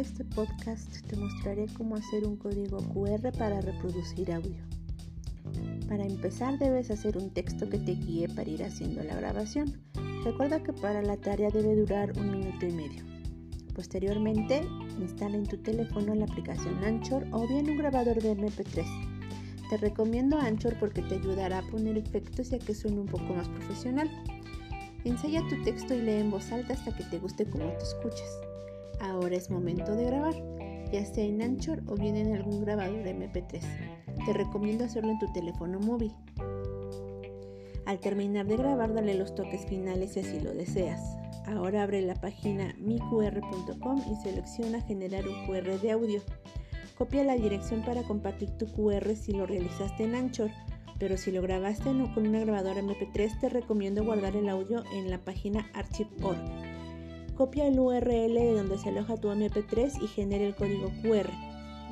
este podcast te mostraré cómo hacer un código QR para reproducir audio. Para empezar debes hacer un texto que te guíe para ir haciendo la grabación. Recuerda que para la tarea debe durar un minuto y medio. Posteriormente, instala en tu teléfono la aplicación Anchor o bien un grabador de MP3. Te recomiendo Anchor porque te ayudará a poner efectos y a que suene un poco más profesional. Ensaya tu texto y lee en voz alta hasta que te guste como te escuchas. Ahora es momento de grabar, ya sea en Anchor o bien en algún grabador MP3. Te recomiendo hacerlo en tu teléfono móvil. Al terminar de grabar, dale los toques finales si así lo deseas. Ahora abre la página miqr.com y selecciona generar un QR de audio. Copia la dirección para compartir tu QR si lo realizaste en Anchor, pero si lo grabaste con una grabadora MP3 te recomiendo guardar el audio en la página archive.org. Copia el URL de donde se aloja tu MP3 y genere el código QR.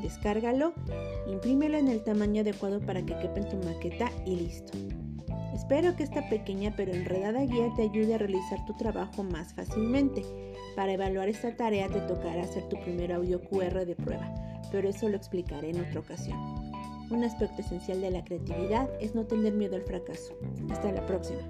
Descárgalo, imprímelo en el tamaño adecuado para que quepa en tu maqueta y listo. Espero que esta pequeña pero enredada guía te ayude a realizar tu trabajo más fácilmente. Para evaluar esta tarea te tocará hacer tu primer audio QR de prueba, pero eso lo explicaré en otra ocasión. Un aspecto esencial de la creatividad es no tener miedo al fracaso. Hasta la próxima.